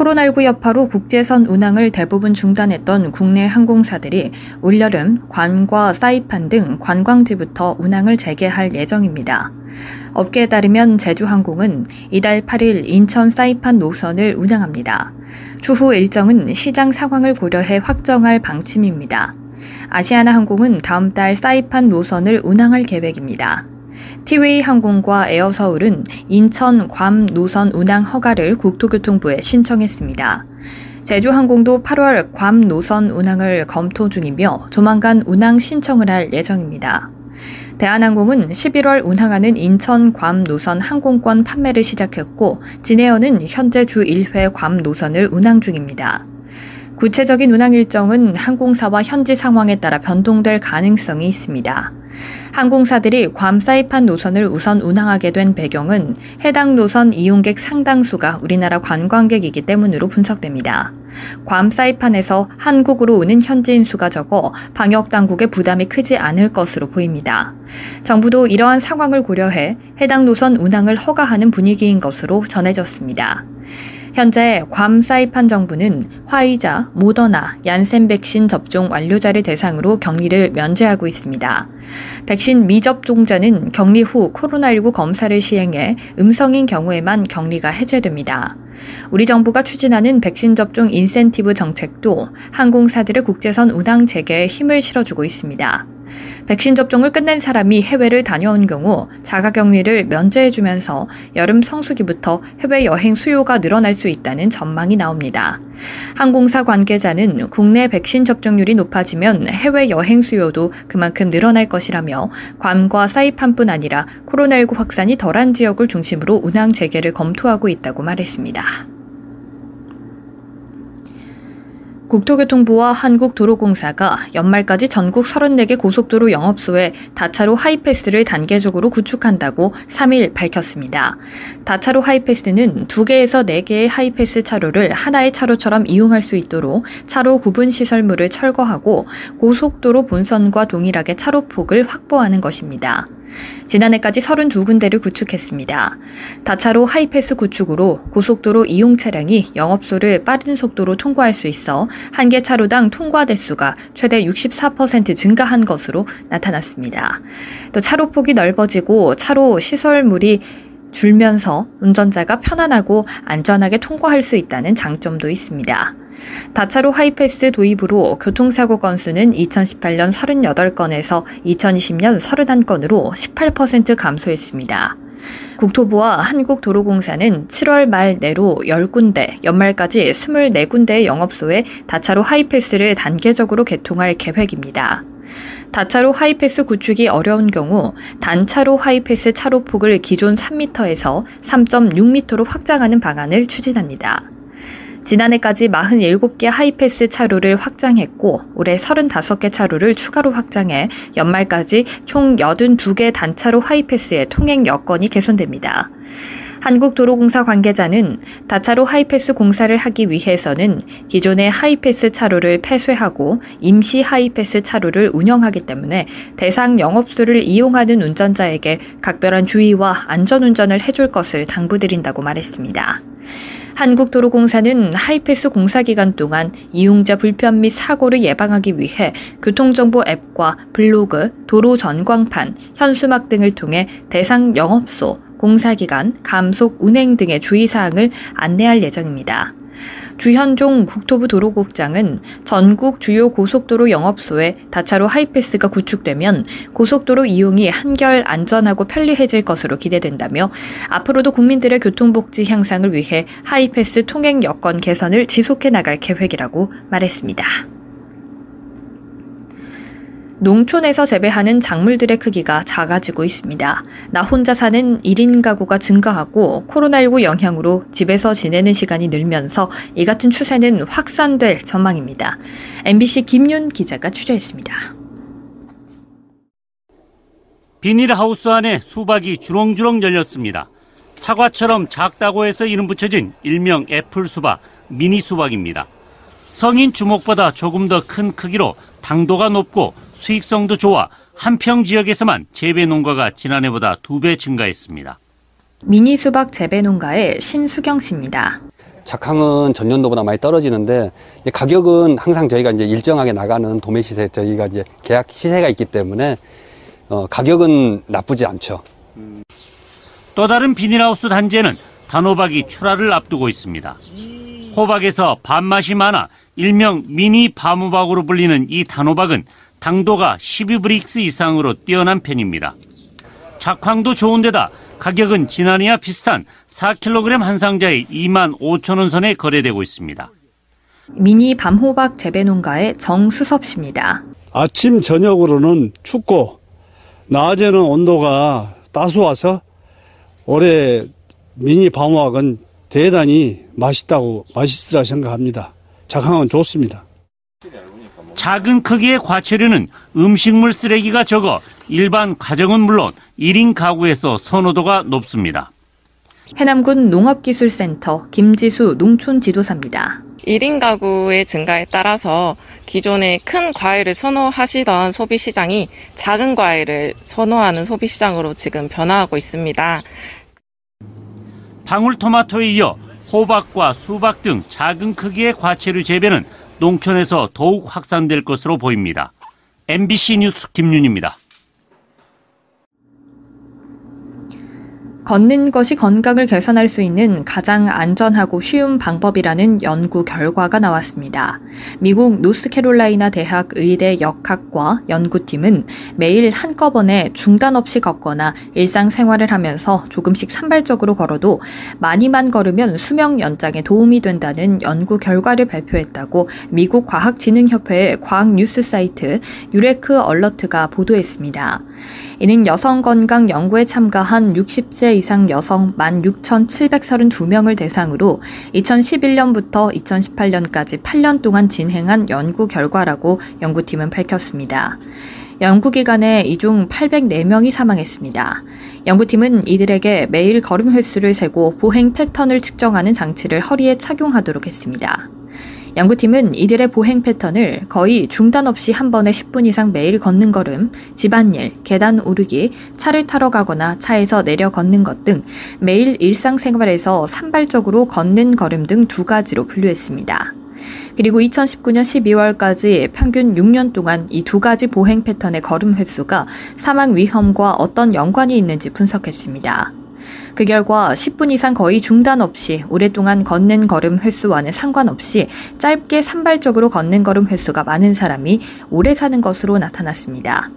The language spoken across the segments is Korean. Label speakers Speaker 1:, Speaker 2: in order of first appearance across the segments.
Speaker 1: 코로나19 여파로 국제선 운항을 대부분 중단했던 국내 항공사들이 올여름 관과 사이판 등 관광지부터 운항을 재개할 예정입니다. 업계에 따르면 제주항공은 이달 8일 인천 사이판 노선을 운항합니다. 추후 일정은 시장 상황을 고려해 확정할 방침입니다. 아시아나 항공은 다음 달 사이판 노선을 운항할 계획입니다. 티웨이 항공과 에어서울은 인천 괌 노선 운항 허가를 국토교통부에 신청했습니다. 제주항공도 8월 괌 노선 운항을 검토 중이며 조만간 운항 신청을 할 예정입니다. 대한항공은 11월 운항하는 인천 괌 노선 항공권 판매를 시작했고 진에어는 현재 주 1회 괌 노선을 운항 중입니다. 구체적인 운항 일정은 항공사와 현지 상황에 따라 변동될 가능성이 있습니다. 항공사들이 괌 사이판 노선을 우선 운항하게 된 배경은 해당 노선 이용객 상당수가 우리나라 관광객이기 때문으로 분석됩니다. 괌 사이판에서 한국으로 오는 현지인 수가 적어 방역 당국의 부담이 크지 않을 것으로 보입니다. 정부도 이러한 상황을 고려해 해당 노선 운항을 허가하는 분위기인 것으로 전해졌습니다. 현재 괌 사이판 정부는 화이자, 모더나, 얀센 백신 접종 완료자를 대상으로 격리를 면제하고 있습니다. 백신 미접종자는 격리 후 코로나19 검사를 시행해 음성인 경우에만 격리가 해제됩니다. 우리 정부가 추진하는 백신 접종 인센티브 정책도 항공사들의 국제선 운항 재개에 힘을 실어주고 있습니다. 백신 접종을 끝낸 사람이 해외를 다녀온 경우 자가격리를 면제해주면서 여름 성수기부터 해외 여행 수요가 늘어날 수 있다는 전망이 나옵니다. 항공사 관계자는 국내 백신 접종률이 높아지면 해외 여행 수요도 그만큼 늘어날 것이라며 괌과 사이판뿐 아니라 코로나19 확산이 덜한 지역을 중심으로 운항 재개를 검토하고 있다고 말했습니다. 국토교통부와 한국도로공사가 연말까지 전국 34개 고속도로 영업소에 다차로 하이패스를 단계적으로 구축한다고 3일 밝혔습니다. 다차로 하이패스는 2개에서 4개의 하이패스 차로를 하나의 차로처럼 이용할 수 있도록 차로 구분 시설물을 철거하고 고속도로 본선과 동일하게 차로폭을 확보하는 것입니다. 지난해까지 32군데를 구축했습니다. 다차로 하이패스 구축으로 고속도로 이용 차량이 영업소를 빠른 속도로 통과할 수 있어 한 개 차로당 통과 대수가 최대 64% 증가한 것으로 나타났습니다. 또 차로 폭이 넓어지고 차로 시설물이 줄면서 운전자가 편안하고 안전하게 통과할 수 있다는 장점도 있습니다. 다차로 하이패스 도입으로 교통사고 건수는 2018년 38건에서 2020년 31건으로 18% 감소했습니다. 국토부와 한국도로공사는 7월 말 내로 10군데, 연말까지 24군데의 영업소에 다차로 하이패스를 단계적으로 개통할 계획입니다. 다차로 하이패스 구축이 어려운 경우 단차로 하이패스 차로 폭을 기존 3m에서 3.6m로 확장하는 방안을 추진합니다. 지난해까지 47개 하이패스 차로를 확장했고 올해 35개 차로를 추가로 확장해 연말까지 총 82개 다차로 하이패스의 통행 여건이 개선됩니다. 한국도로공사 관계자는 다차로 하이패스 공사를 하기 위해서는 기존의 하이패스 차로를 폐쇄하고 임시 하이패스 차로를 운영하기 때문에 대상 영업소를 이용하는 운전자에게 각별한 주의와 안전운전을 해줄 것을 당부드린다고 말했습니다. 한국도로공사는 하이패스 공사 기간 동안 이용자 불편 및 사고를 예방하기 위해 교통정보 앱과 블로그, 도로 전광판, 현수막 등을 통해 대상 영업소, 공사기간, 감속, 운행 등의 주의사항을 안내할 예정입니다. 주현종 국토부 도로국장은 전국 주요 고속도로 영업소에 다차로 하이패스가 구축되면 고속도로 이용이 한결 안전하고 편리해질 것으로 기대된다며 앞으로도 국민들의 교통복지 향상을 위해 하이패스 통행 여건 개선을 지속해 나갈 계획이라고 말했습니다. 농촌에서 재배하는 작물들의 크기가 작아지고 있습니다. 나 혼자 사는 1인 가구가 증가하고 코로나19 영향으로 집에서 지내는 시간이 늘면서 이 같은 추세는 확산될 전망입니다. MBC 김윤 기자가 취재했습니다.
Speaker 2: 비닐하우스 안에 수박이 주렁주렁 열렸습니다. 사과처럼 작다고 해서 이름 붙여진 일명 애플 수박, 미니 수박입니다. 성인 주먹보다 조금 더 큰 크기로 당도가 높고 수익성도 좋아 한평 지역에서만 재배 농가가 지난해보다 두 배 증가했습니다.
Speaker 1: 미니 수박 재배 농가의 신수경 씨입니다.
Speaker 3: 작황은 전년도보다 많이 떨어지는데 가격은 항상 저희가 이제 일정하게 나가는 도매 시세 저희가 이제 계약 시세가 있기 때문에 어, 가격은 나쁘지 않죠.
Speaker 2: 또 다른 비닐하우스 단지에는 단호박이 출하를 앞두고 있습니다. 호박에서 밥맛이 많아 일명 미니 바무박으로 불리는 이 단호박은 당도가 12브릭스 이상으로 뛰어난 편입니다. 작황도 좋은데다 가격은 지난해와 비슷한 4kg 한 상자에 2만 5천 원 선에 거래되고 있습니다.
Speaker 1: 미니 밤호박 재배 농가의 정수섭 씨입니다.
Speaker 4: 아침 저녁으로는 춥고 낮에는 온도가 따스워서 올해 미니 밤호박은 대단히 맛있다고 맛있으라 생각합니다. 작황은 좋습니다.
Speaker 2: 작은 크기의 과체류는 음식물 쓰레기가 적어 일반 가정은 물론 1인 가구에서 선호도가 높습니다.
Speaker 1: 해남군 농업기술센터 김지수 농촌지도사입니다.
Speaker 5: 1인 가구의 증가에 따라서 기존에 큰 과일을 선호하시던 소비 시장이 작은 과일을 선호하는 소비 시장으로 지금 변화하고 있습니다.
Speaker 2: 방울토마토에 이어 호박과 수박 등 작은 크기의 과체류 재배는 농촌에서 더욱 확산될 것으로 보입니다. MBC 뉴스 김윤입니다.
Speaker 1: 걷는 것이 건강을 개선할 수 있는 가장 안전하고 쉬운 방법이라는 연구 결과가 나왔습니다. 미국 노스캐롤라이나 대학 의대 역학과 연구팀은 매일 한꺼번에 중단 없이 걷거나 일상생활을 하면서 조금씩 산발적으로 걸어도 많이만 걸으면 수명 연장에 도움이 된다는 연구 결과를 발표했다고 미국 과학진흥협회의 과학 뉴스 사이트 유레크 얼러트가 보도했습니다. 이는 여성 건강 연구에 참가한 60세 이상 여성 16,732명을 대상으로 2011년부터 2018년까지 8년 동안 진행한 연구 결과라고 연구팀은 밝혔습니다. 연구기간에 이 중 804명이 사망했습니다. 연구팀은 이들에게 매일 걸음 횟수를 세고 보행 패턴을 측정하는 장치를 허리에 착용하도록 했습니다. 연구팀은 이들의 보행 패턴을 거의 중단 없이 한 번에 10분 이상 매일 걷는 걸음, 집안일, 계단 오르기, 차를 타러 가거나 차에서 내려 걷는 것 등 매일 일상생활에서 산발적으로 걷는 걸음 등 두 가지로 분류했습니다. 그리고 2019년 12월까지 평균 6년 동안 이 두 가지 보행 패턴의 걸음 횟수가 사망 위험과 어떤 연관이 있는지 분석했습니다. 그 결과 10분 이상 거의 중단 없이 오랫동안 걷는 걸음 횟수와는 상관없이 짧게 산발적으로 걷는 걸음 횟수가 많은 사람이 오래 사는 것으로 나타났습니다.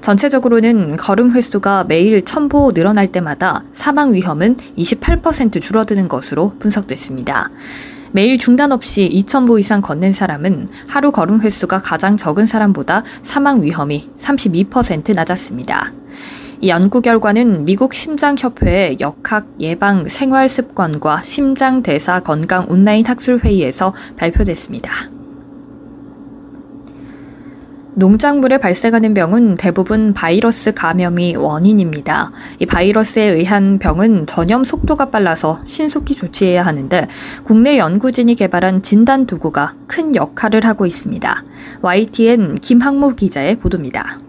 Speaker 1: 전체적으로는 걸음 횟수가 매일 첨보 늘어날 때마다 사망 위험은 28% 줄어드는 것으로 분석됐습니다. 매일 중단 없이 2,000보 이상 걷는 사람은 하루 걸음 횟수가 가장 적은 사람보다 사망 위험이 32% 낮았습니다. 이 연구 결과는 미국 심장협회의 역학 예방 생활 습관과 심장 대사 건강 온라인 학술 회의에서 발표됐습니다. 농작물에 발생하는 병은 대부분 바이러스 감염이 원인입니다. 이 바이러스에 의한 병은 전염 속도가 빨라서 신속히 조치해야 하는데 국내 연구진이 개발한 진단 도구가 큰 역할을 하고 있습니다. YTN 김학무 기자의 보도입니다.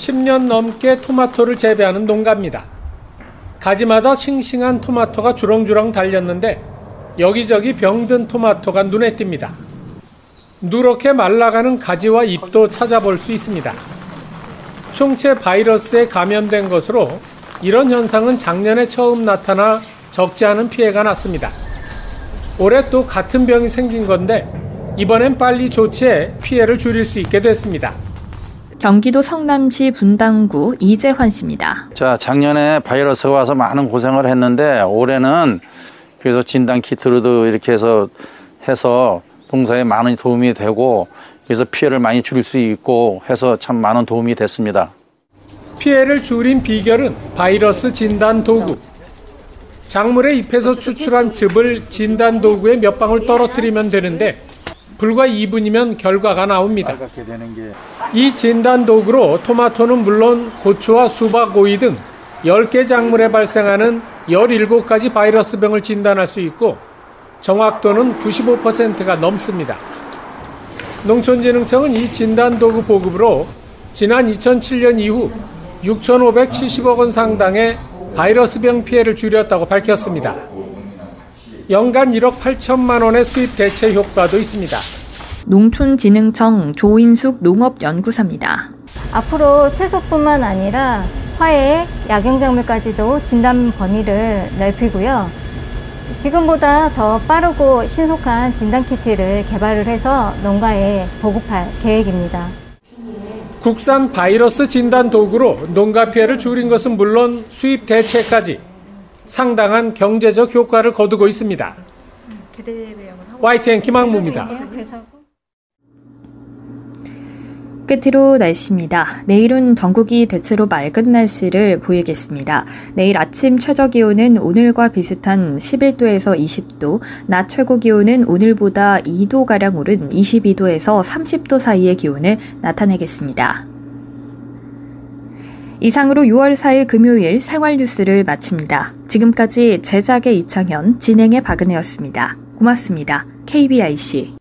Speaker 6: 10년 넘게 토마토를 재배하는 농가입니다. 가지마다 싱싱한 토마토가 주렁주렁 달렸는데 여기저기 병든 토마토가 눈에 띕니다. 누렇게 말라가는 가지와 잎도 찾아볼 수 있습니다. 총체 바이러스에 감염된 것으로 이런 현상은 작년에 처음 나타나 적지 않은 피해가 났습니다. 올해 또 같은 병이 생긴 건데 이번엔 빨리 조치해 피해를 줄일 수 있게 됐습니다.
Speaker 1: 경기도 성남시 분당구 이재환 씨입니다.
Speaker 7: 자, 작년에 바이러스가 와서 많은 고생을 했는데 올해는 그래서 진단 키트로도 이렇게 해서 해서 동사에 많은 도움이 되고 그래서 피해를 많이 줄일 수 있고 해서 참 많은 도움이 됐습니다.
Speaker 6: 피해를 줄인 비결은 바이러스 진단 도구. 작물의 잎에서 추출한 즙을 진단 도구에 몇 방울 떨어뜨리면 되는데 불과 2분이면 결과가 나옵니다. 이 진단 도구로 토마토는 물론 고추와 수박, 오이 등 10개 작물에 발생하는 17가지 바이러스병을 진단할 수 있고 정확도는 95%가 넘습니다. 농촌진흥청은 이 진단 도구 보급으로 지난 2007년 이후 6,570억 원 상당의 바이러스병 피해를 줄였다고 밝혔습니다. 연간 1억 8천만 원의 수입 대체 효과도 있습니다.
Speaker 1: 농촌진흥청 조인숙 농업연구사입니다.
Speaker 8: 앞으로 채소뿐만 아니라 화훼, 약용작물까지도 진단 범위를 넓히고요. 지금보다 더 빠르고 신속한 진단 키트를 개발을 해서 농가에 보급할 계획입니다.
Speaker 6: 국산 바이러스 진단 도구로 농가 피해를 줄인 것은 물론 수입 대체까지 상당한 경제적 효과를 거두고 있습니다. YTN 김학무입니다.
Speaker 1: 끝으로 날씨입니다. 내일은 전국이 대체로 맑은 날씨를 보이겠습니다. 내일 아침 최저 기온은 오늘과 비슷한 11도에서 20도, 낮 최고 기온은 오늘보다 2도가량 오른 22도에서 30도 사이의 기온을 나타내겠습니다. 이상으로 6월 4일 금요일 생활 뉴스를 마칩니다. 지금까지 제작의 이창현, 진행의 박은혜였습니다. 고맙습니다. KBIC.